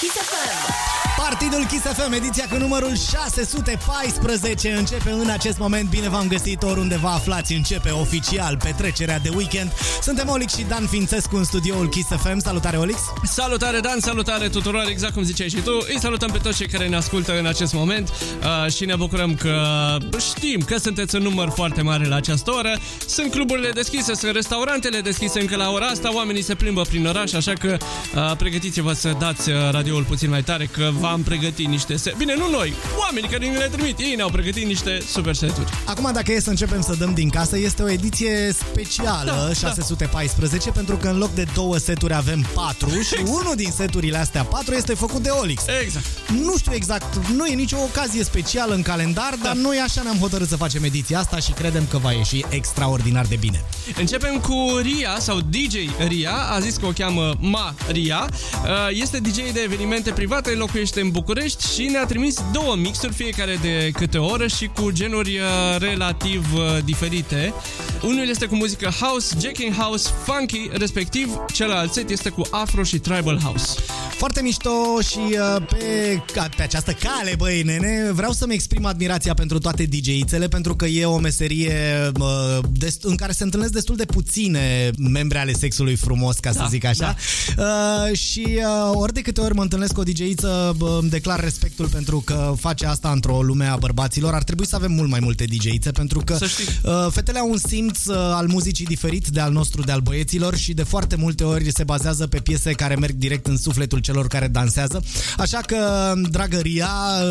Kiss FM. Partidul Kiss FM, ediția cu numărul 614 începe în acest moment. Bine v-am găsit oriunde vă aflați. Începe oficial petrecerea de weekend. Suntem Olix și Dan Fințescu în studioul Kiss FM. Salutare, Olix! Salutare Dan, salutare tuturor, exact cum ziceai și tu. Îi salutăm pe toți cei care ne ascultă în acest moment uh, și ne bucurăm că știm că sunteți în număr foarte mare la această oră. Sunt cluburile deschise, sunt restaurantele deschise încă la ora asta, oamenii se plimbă prin oraș, așa că uh, pregătiți-vă să dați uh, radioul puțin mai tare, că v-am pregătit niște set. Bine, nu noi, oamenii care ne le trimit, ei ne-au pregătit niște super seturi. Acum, dacă e să începem să dăm din casă, este o ediție specială, Da, 614, pentru că în loc de două seturi avem patru și unul din seturile astea patru este făcut de Olix. Exact. Nu știu exact, nu e nicio ocazie specială în calendar, dar noi așa ne-am hotărât să facem ediția asta și credem că va ieși extraordinar de bine. Începem cu Ria sau DJ Ria, a zis că o cheamă Ma Ria. Uh, Este DJ de evenimente private, locuiește în București și ne-a trimis două mixuri, fiecare de câte o oră și cu genuri uh, relativ uh, diferite. Unul este cu muzică house, jacking house, funky, respectiv celălalt set este cu afro și tribal house. Foarte mișto și uh, pe, ca- pe această cale, băi, nene, vreau să-mi exprim admirația pentru toate DJ-țele, pentru că e o meserie uh, dest- în care se întâlnesc destul de puține membre ale sexului frumos, ca să Da, zic așa. Uh, și uh, ori de câte ori mă întâlnesc cu o DJ-ță, bă, îmi declar respectul pentru că face asta într-o lume a bărbaților. Ar trebui să avem mult mai multe DJ-țe, pentru că Să știi. uh, fetele au un simț uh, al muzicii diferit de al nostru, de al băieților și de foarte multe ori se bazează pe piese care merg direct în sufletul celor care dansează. Așa că, dragă Ria,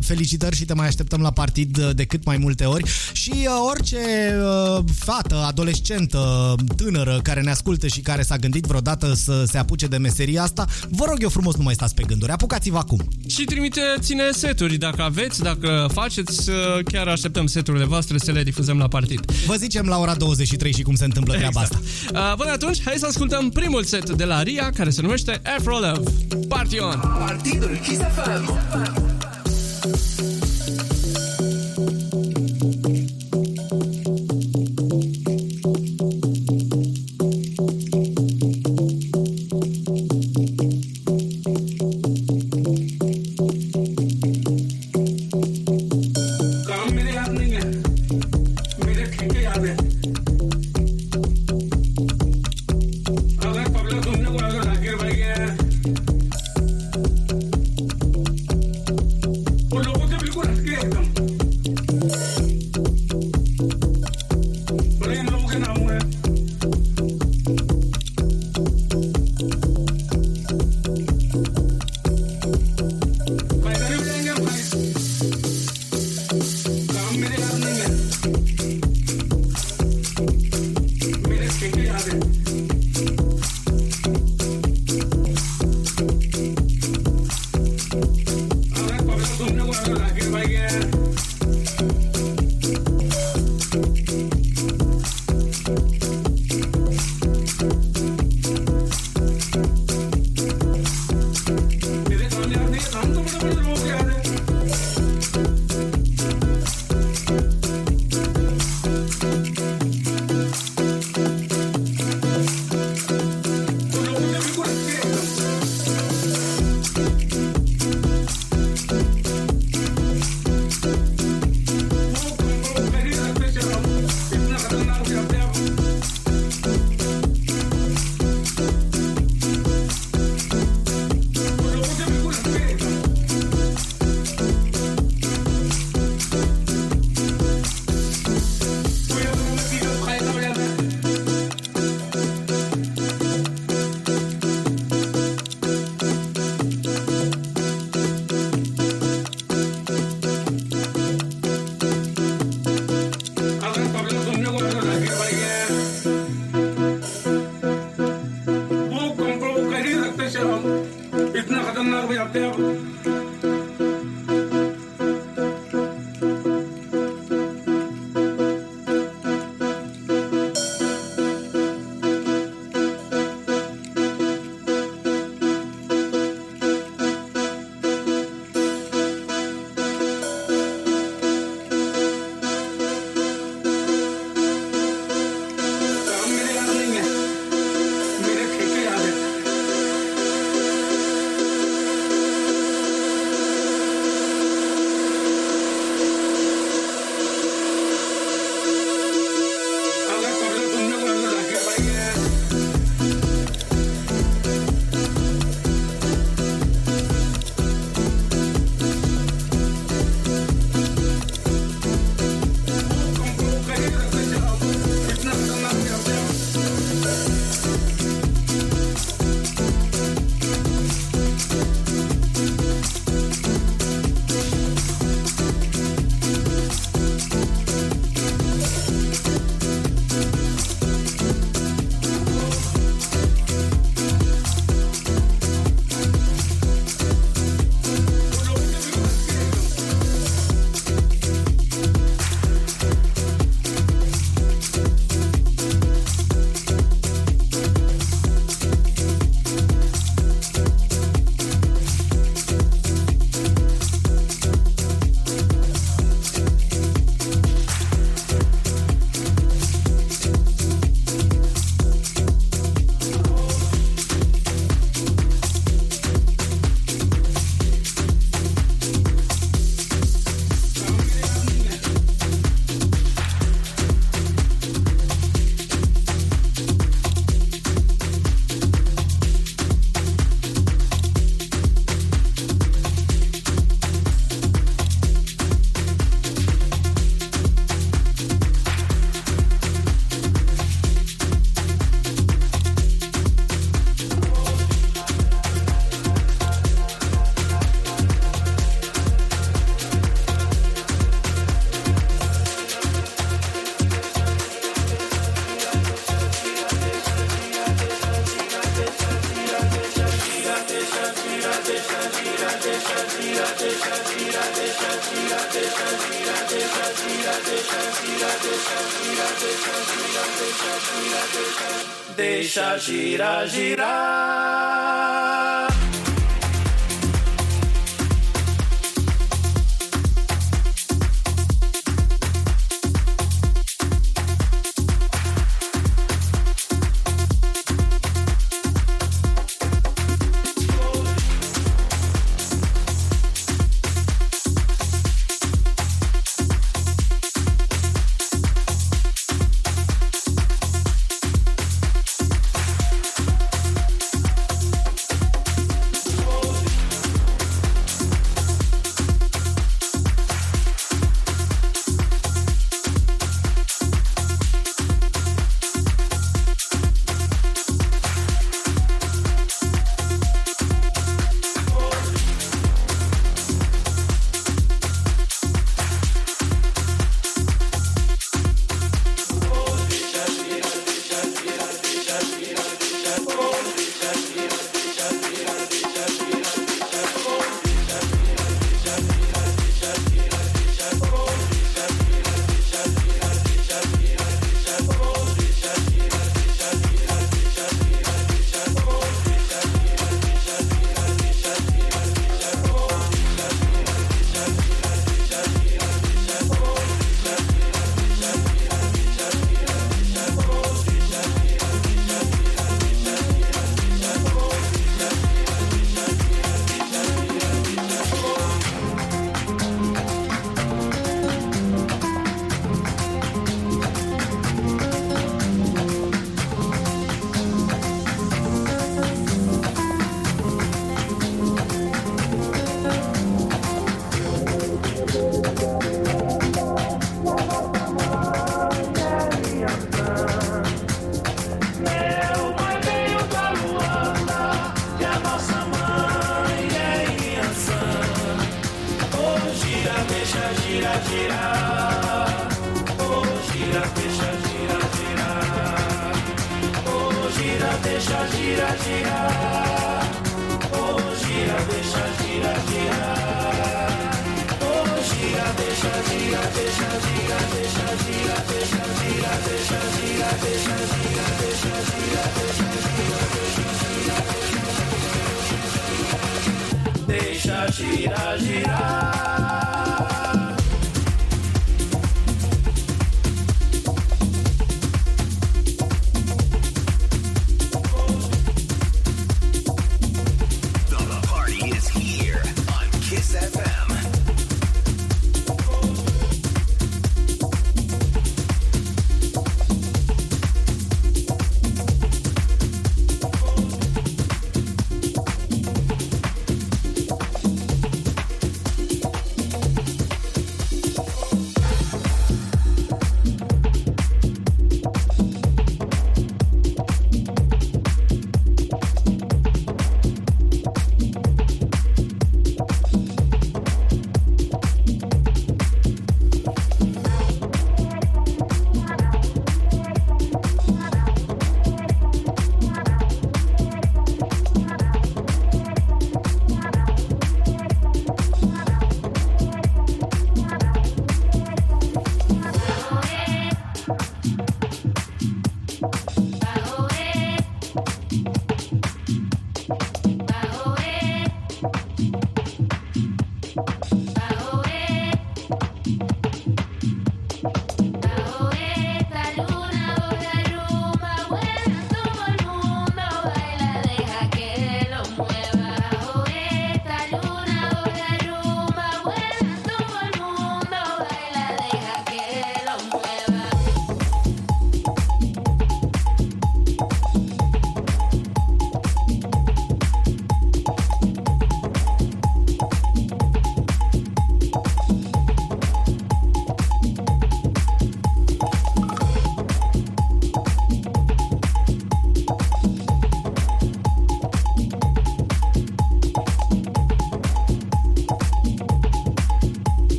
felicitări și te mai așteptăm la partid uh, de cât mai multe ori. Și uh, orice uh, fată, adolescentă, tânără care ne ascultă și care s-a gândit vreodată să se apuce de meseria asta, vă rog eu frumos, nu mai stați pe gânduri. Apucați-vă acum. Și trimiteți-ne seturi dacă aveți, dacă faceți, uh, chiar așteptăm seturile voastre să le difuzăm la partid. Vă zicem la ora 23 și cum se întâmplă treaba asta. Uh, Până atunci, hai să ascultăm primul set de la Ria, care se numește Afro Love. Party on! Partidul Kiss FM.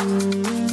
Partidul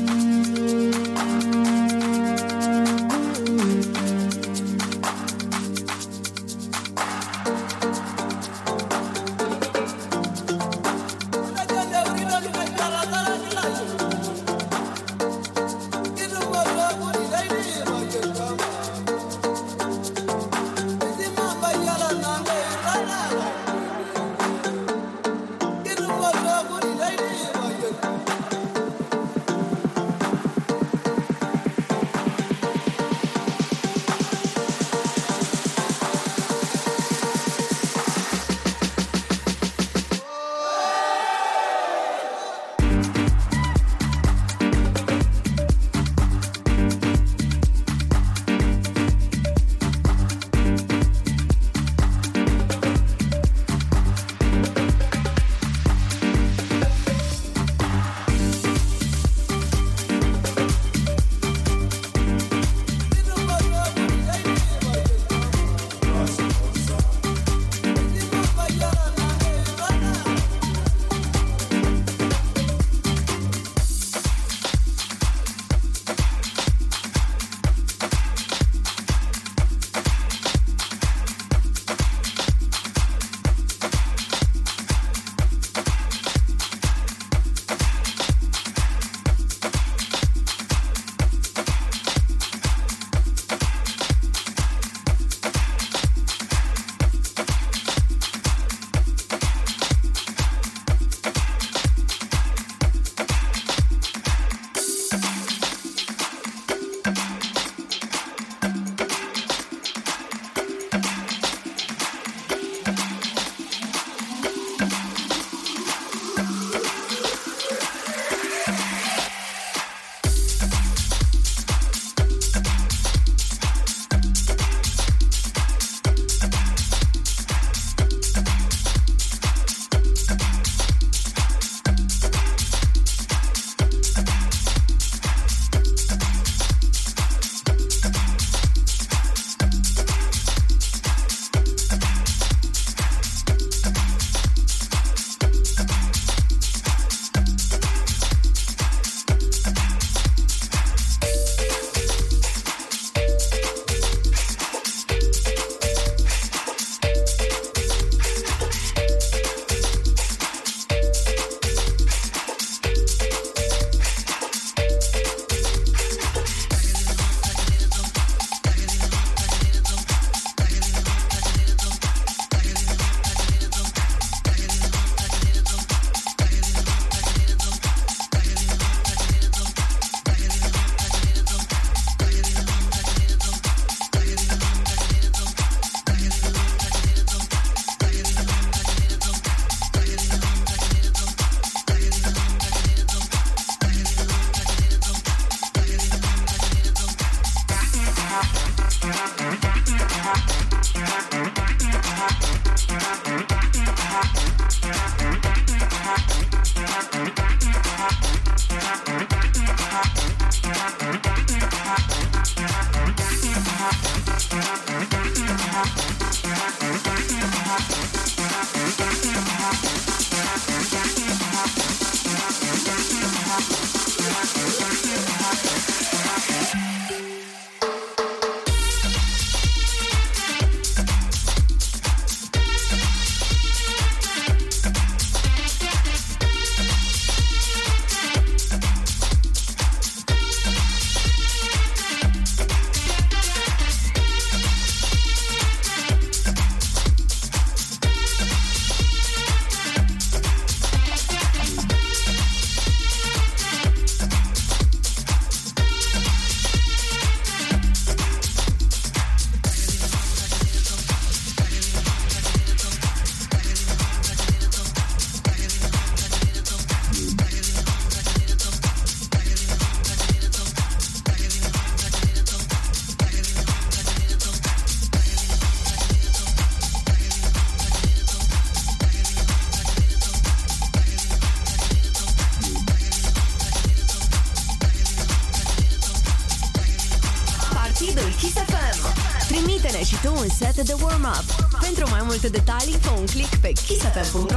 pe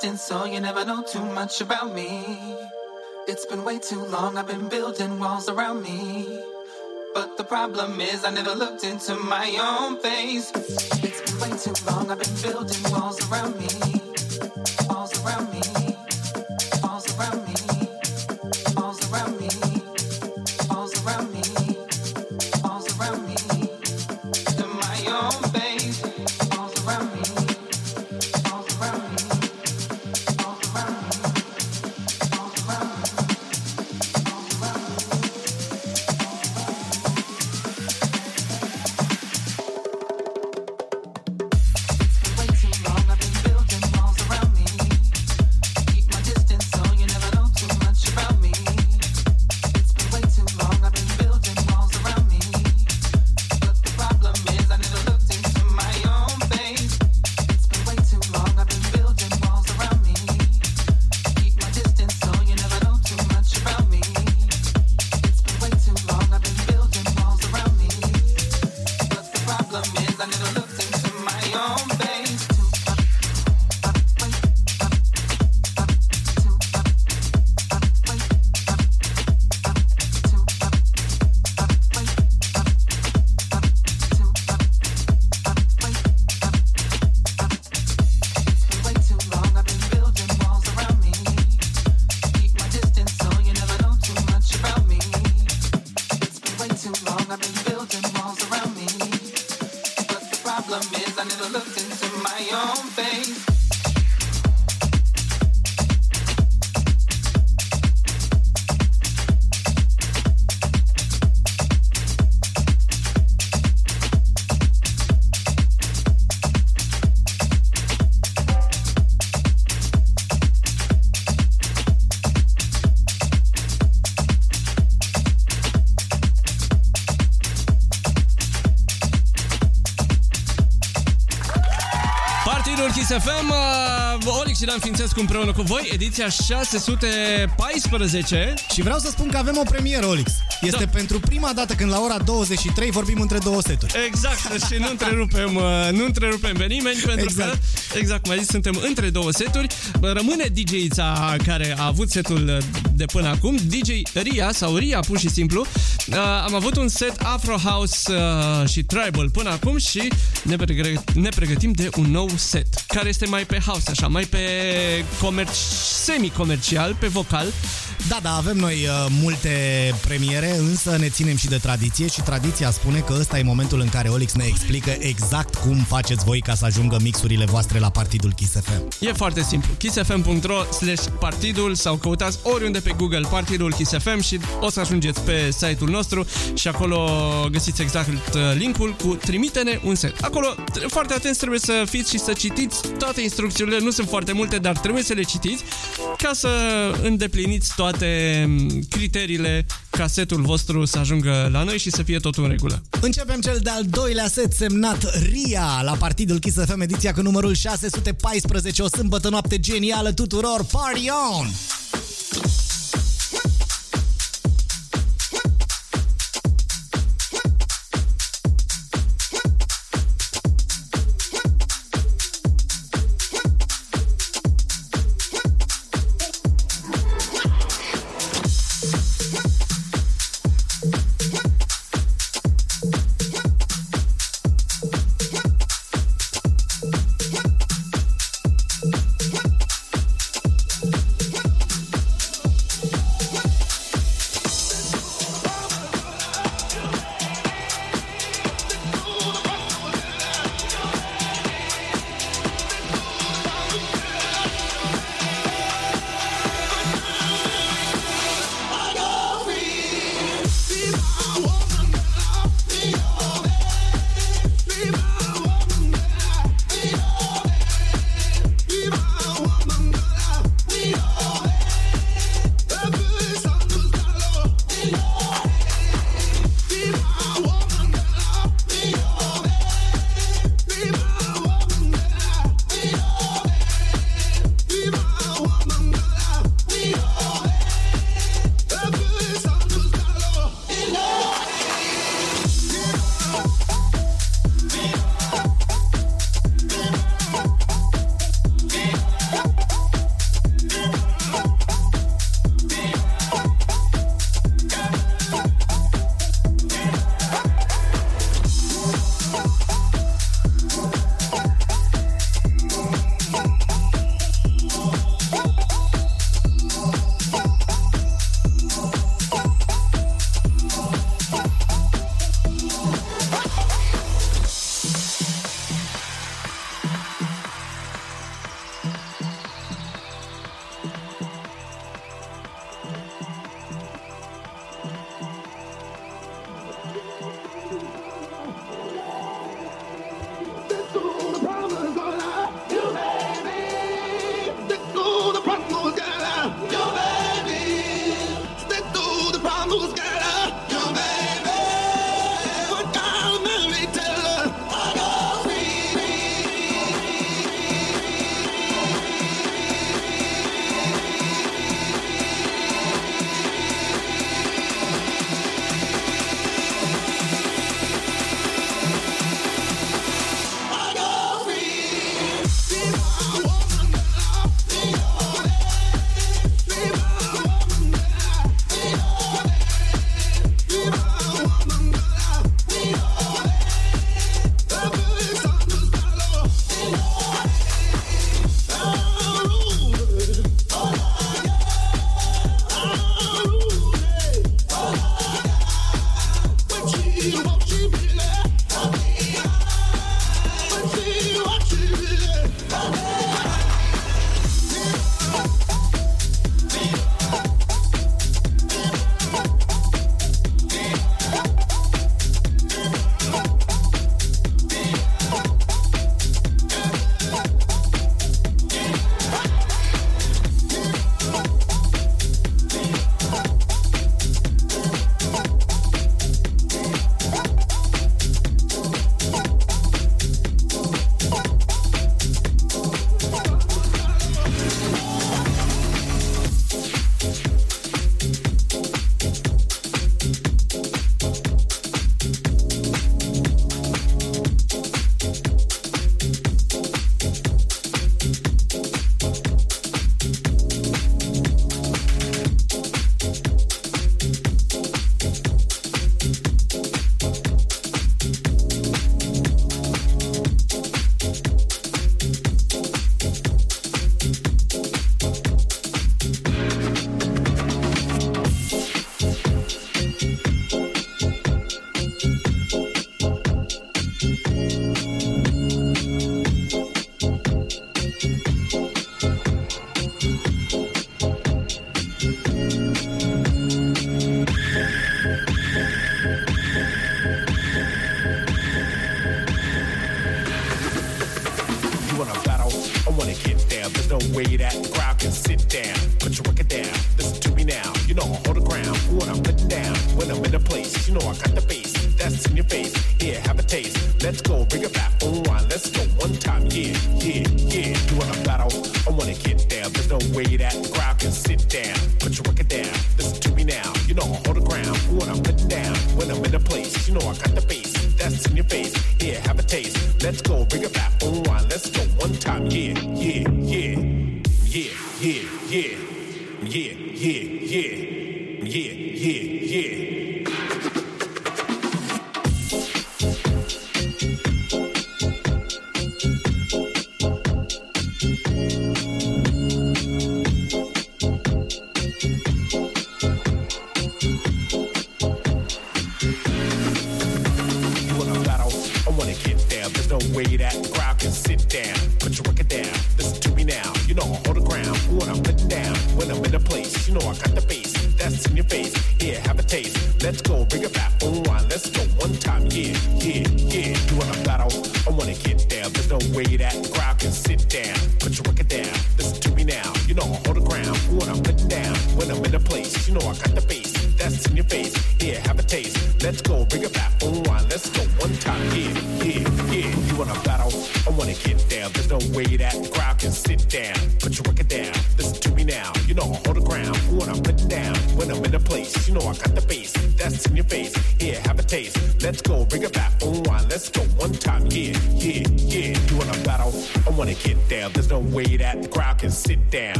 disgusting, so you never know too much about me. It's been way too long, I've been building walls around me. But the problem is, I never looked into my own face. It's been way too long, I've been building walls around me. Uh, Olic și Dan Fințescu împreună cu voi, ediția 614. Și vreau să spun că avem o premieră, Olix. Este Da. pentru prima dată când la ora 23 vorbim între două seturi. Exact, și nu întrerupem, uh, nu întrerupem pe nimeni, pentru Exact. că, exact cum ai zis, suntem între două seturi. Rămâne DJ-ița care a avut setul de până acum, DJ Ria sau Ria, pur și simplu. Uh, Am avut un set Afro House uh, și Tribal până acum și ne, pregă- ne pregătim de un nou set, care este mai pe house, așa, mai pe comerci, semi-comercial, pe vocal. Da, da, avem noi uh, multe premiere, însă ne ținem și de tradiție și tradiția spune că ăsta e momentul în care Olix ne explică exact cum faceți voi ca să ajungă mixurile voastre la partidul Kiss FM. E foarte simplu. kissfm.ro slash partidul sau căutați oriunde pe Google partidul Kiss FM și o să ajungeți pe site-ul nostru și acolo găsiți exact uh, linkul cu trimite-ne un set. Acolo, t- foarte atenți, trebuie să fiți și să citiți toate instrucțiunile, nu sunt foarte multe, dar trebuie să le citiți ca să îndepliniți toate mm, criteriile ca setul vostru să ajungă la noi și să fie totul în regulă. Începem cel de-al doilea set semnat Ria la partidul Kiss FM ediția cu numărul 614, o sâmbătă noapte genială tuturor, party on!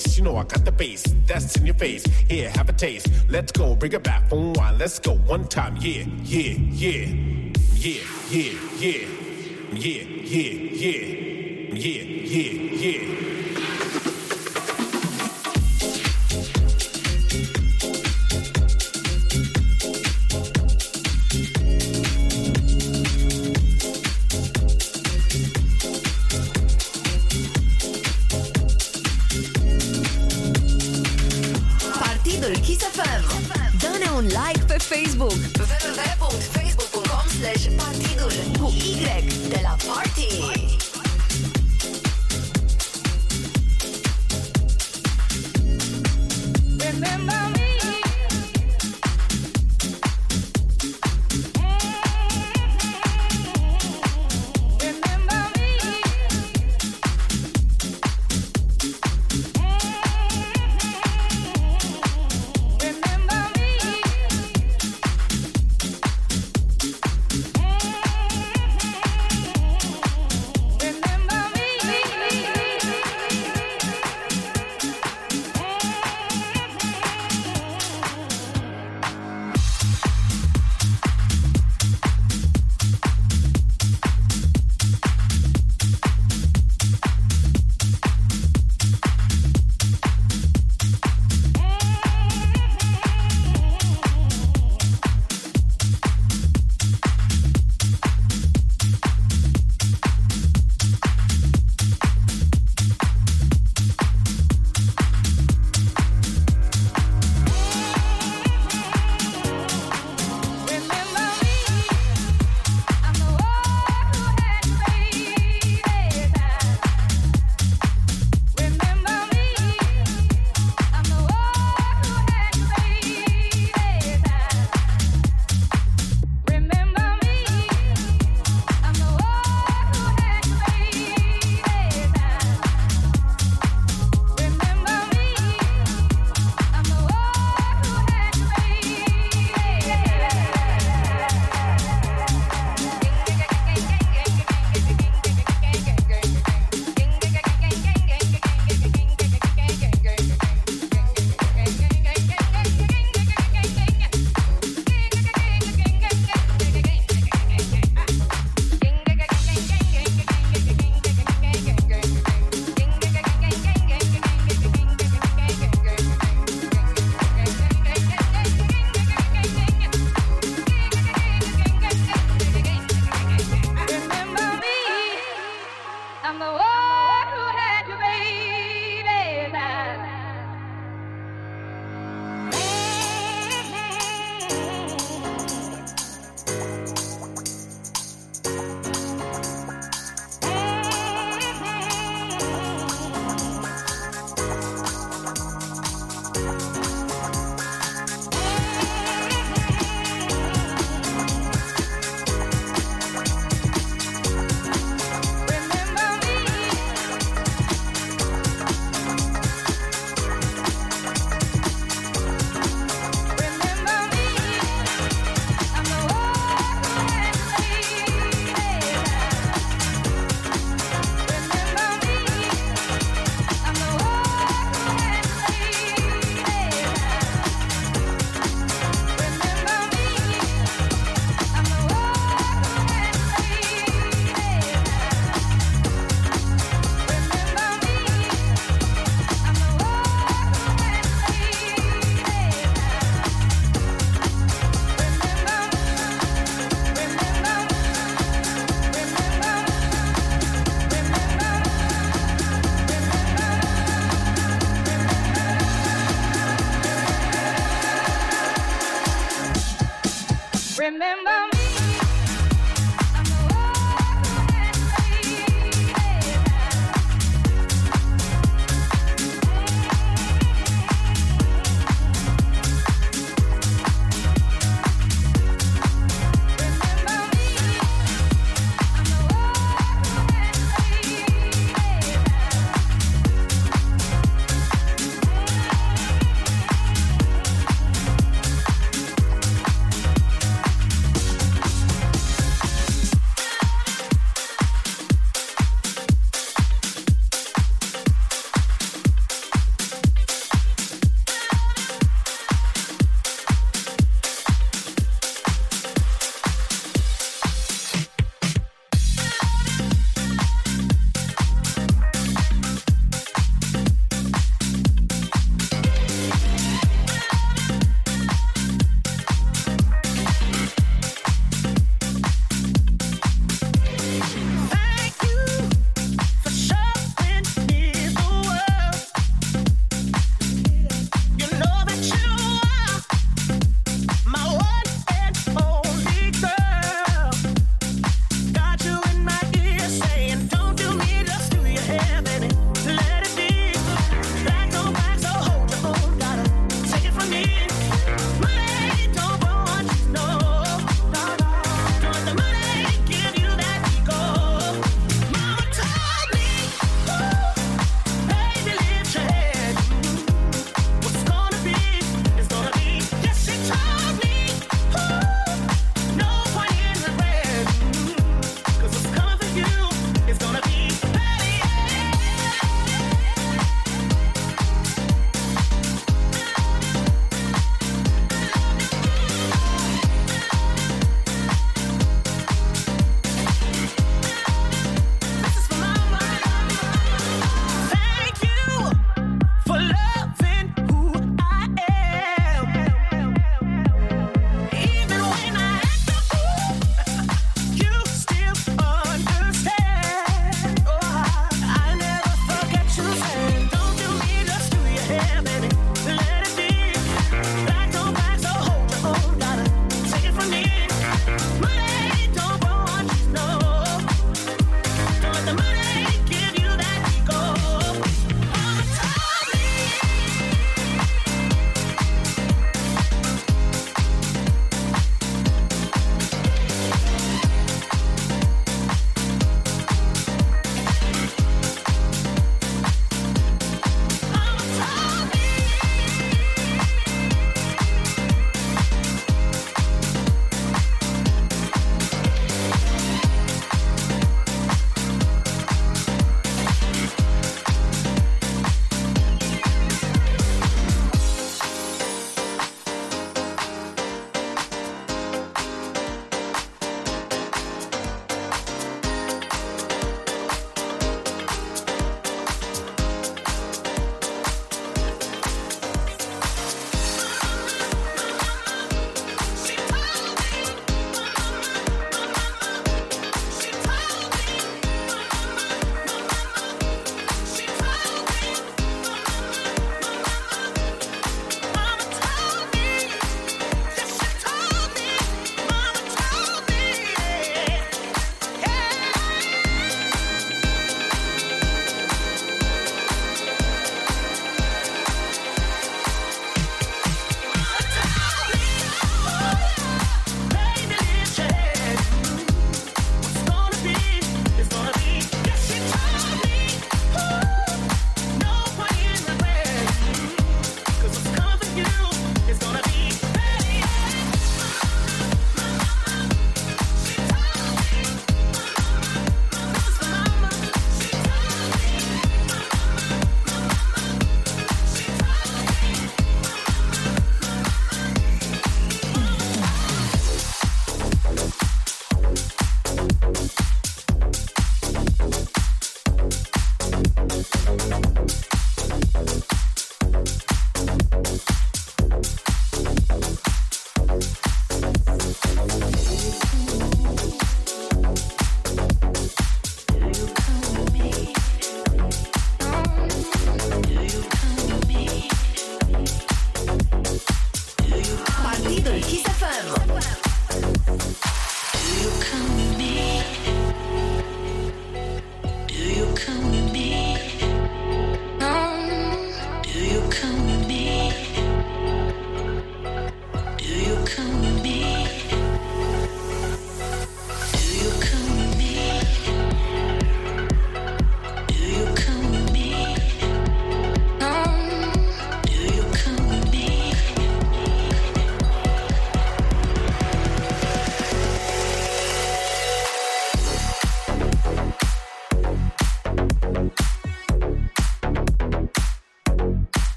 place. You know I got the bass that's in your face. Here, have a taste. Let's go, bring it back on wine. Let's go one time. Yeah, yeah, yeah, yeah, yeah, yeah, yeah, yeah, yeah, yeah, yeah, yeah.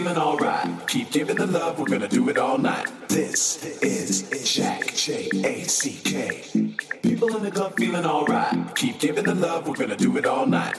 feeling alright. Keep giving the love, we're gonna do it all night. This is Jack, J A C K. People in the club feeling alright. Keep giving the love, we're gonna do it all night.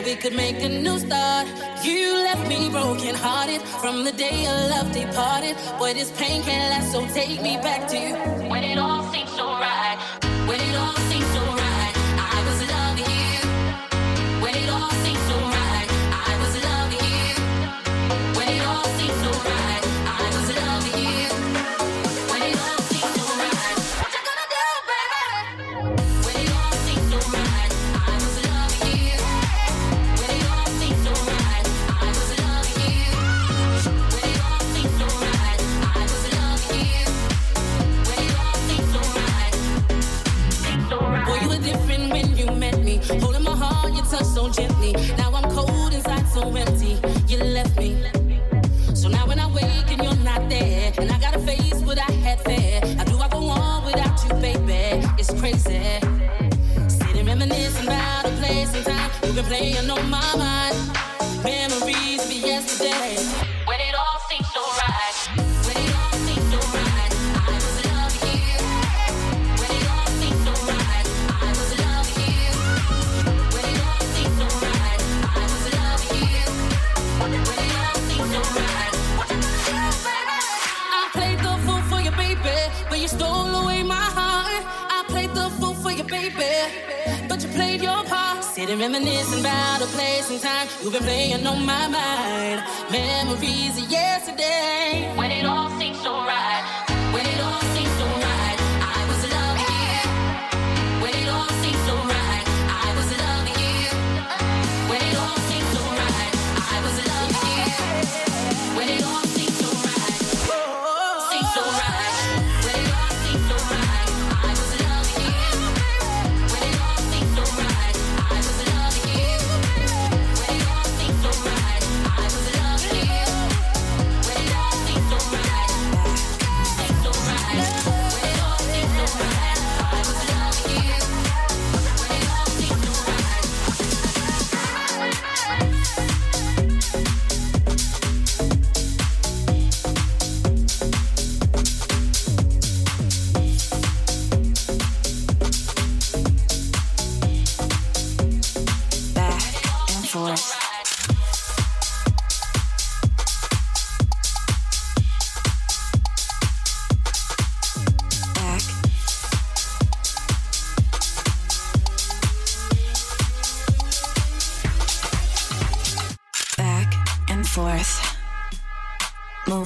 thought we could make a new start. You left me broken hearted from the day your love departed. Boy, this pain can't last, so take me back to you.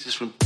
Jesus from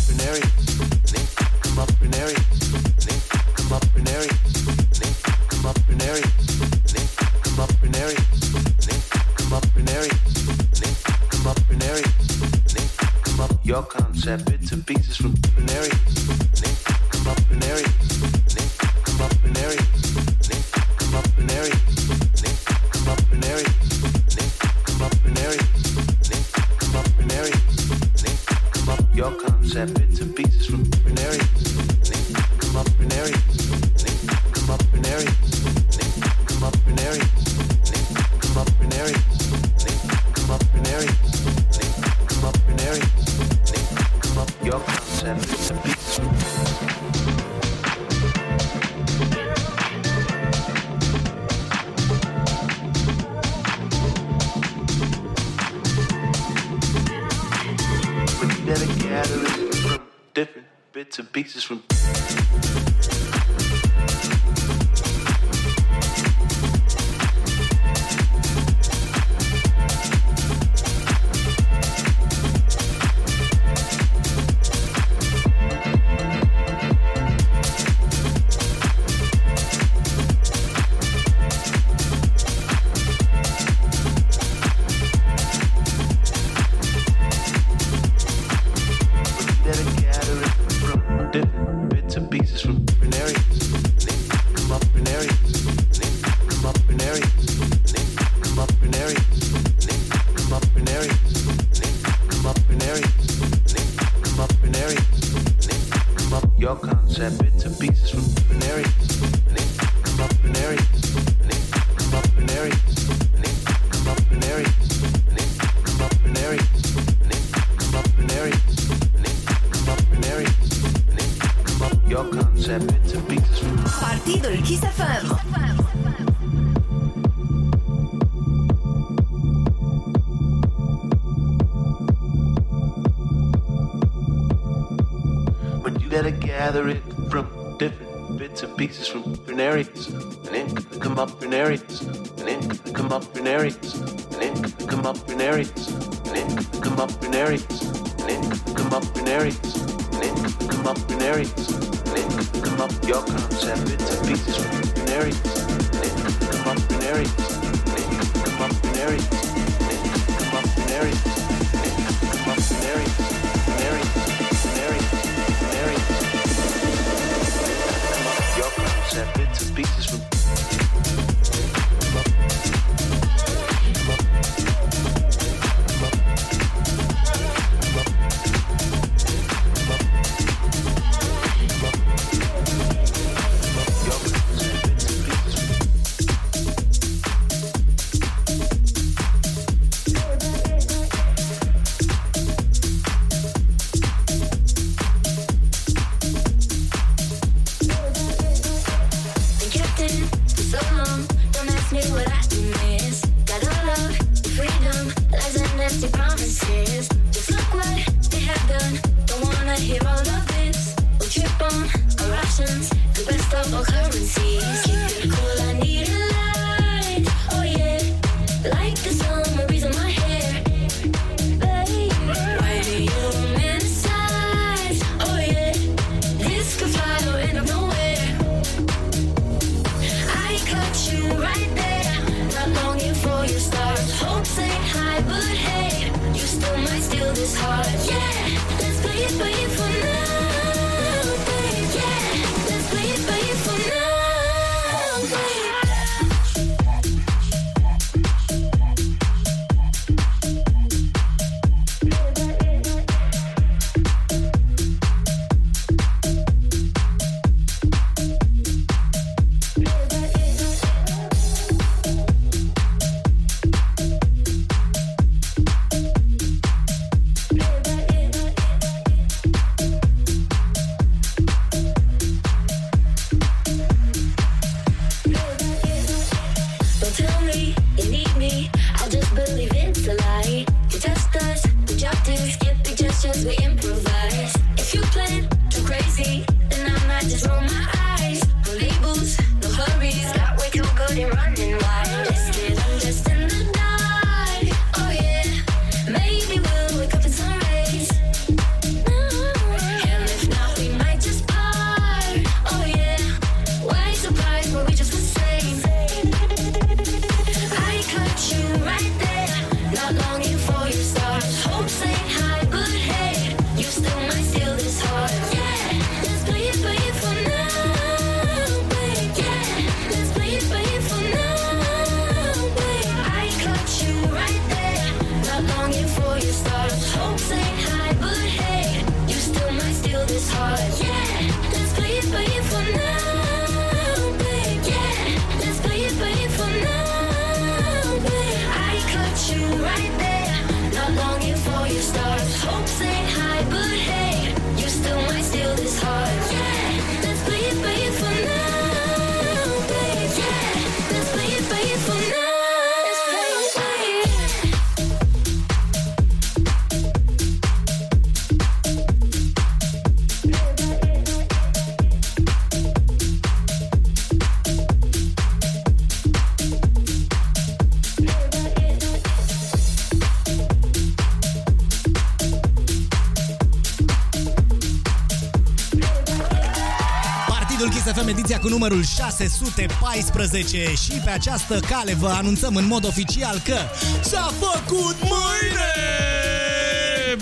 numărul 614 și pe această cale vă anunțăm în mod oficial că s-a făcut mâine!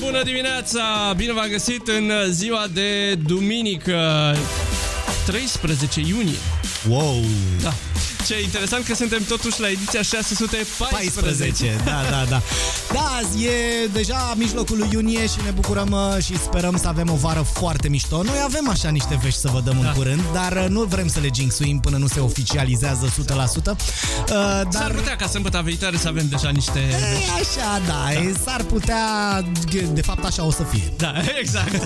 Bună dimineața! Bine v-am găsit în ziua de duminică, 13 iunie. Wow! Da. Ce interesant că suntem totuși la ediția 614. 14, da, da, da. Da, azi e deja mijlocul lui iunie și ne bucurăm uh, și sperăm să avem o vară foarte mișto. Noi avem așa niște vești să vă dăm da. în curând, dar uh, nu vrem să le jinxuim până nu se oficializează 100%. Uh, S-ar dar putea ca sâmbătă viitoare să avem deja niște e, vești. așa, da, e, s-ar putea, de fapt așa o să fie. Da, exact.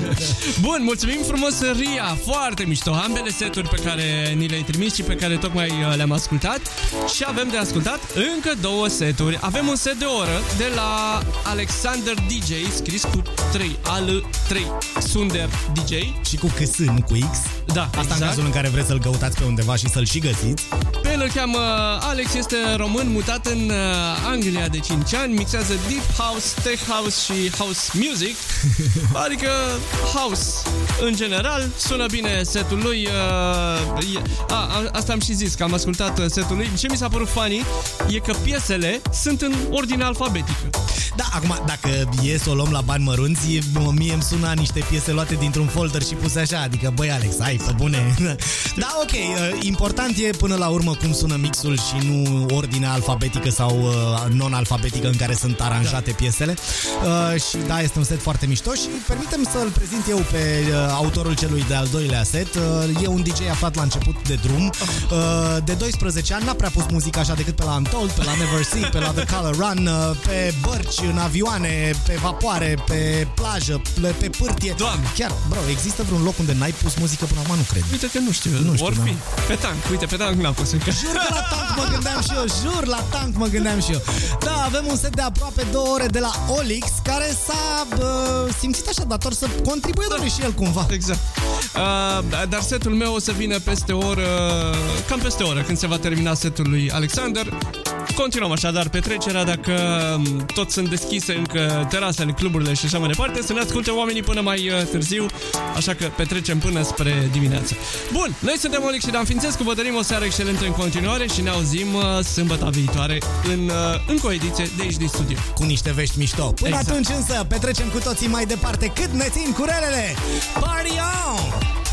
Bun, mulțumim frumos, Ria. Foarte mișto. Ambele seturi pe care ni le-ai trimis și pe care tocmai uh, le-am ascultat. Și avem de ascultat încă două seturi. Avem un set de o oră de la Alexander DJ, scris cu 3, al 3, Sunder DJ. Și cu KS, nu cu X. Da, Asta exact. în cazul în care vreți să-l căutați pe undeva și să-l și găsiți. Pe el îl cheamă Alex, este român, mutat în uh, Anglia de 5 ani, mixează deep house, tech house și house music, adică house în general. Sună bine setul lui. Uh, e, a, a, asta am și zis, că am ascultat uh, setul lui. Ce mi s-a părut funny e că piesele sunt în ordine alfabetică. Da, acum, dacă e să o luăm la bani mărunți, mă- mie îmi sună niște piese luate dintr-un folder și puse așa, adică, băi, Alex, hai, pe bune. da, ok, uh, important e până la urmă cum sună mixul și nu ordinea alfabetică sau uh, non-alfabetică în care sunt aranjate da. piesele. Uh, și da, este un set foarte mișto și permitem să-l prezint eu pe uh, autorul celui de-al doilea set. Uh, e un DJ aflat la început de drum. Uh, de 12 ani n-a prea pus muzică așa decât pe la Untold, pe la Never See, pe la The Color Run, uh, pe bărci, în avioane, pe vapoare, pe plajă, pe, pe pârtie. Doamne! Chiar, bro, există vreun loc unde n-ai pus muzică până acum? Nu cred. Uite că nu știu, Nu știu, ori da. fi. Pe tank, uite, pe tank n-am pus încă. Jur că la tank mă gândeam și eu, jur, la tank mă gândeam și eu. Da, avem un set de aproape două ore de la Olix, care s-a uh, simțit așa dator să contribuie da. și el cumva. Exact. Uh, dar setul meu o să vină peste o oră, cam peste o oră, când se va termina setul lui Alexander. Continuăm așadar petrecerea dacă um, tot sunt deschise încă terasele, cluburile și așa mai departe, să ne asculte oamenii până mai uh, târziu, așa că petrecem până spre dimineață. Bun, noi suntem Olic și Dan Fințescu, vă dorim o seară excelentă în continuare și ne auzim uh, sâmbătă viitoare în uh, încă o ediție de aici din studio. Cu niște vești mișto. Până Exact. atunci însă, petrecem cu toții mai departe cât ne țin curelele. Party on!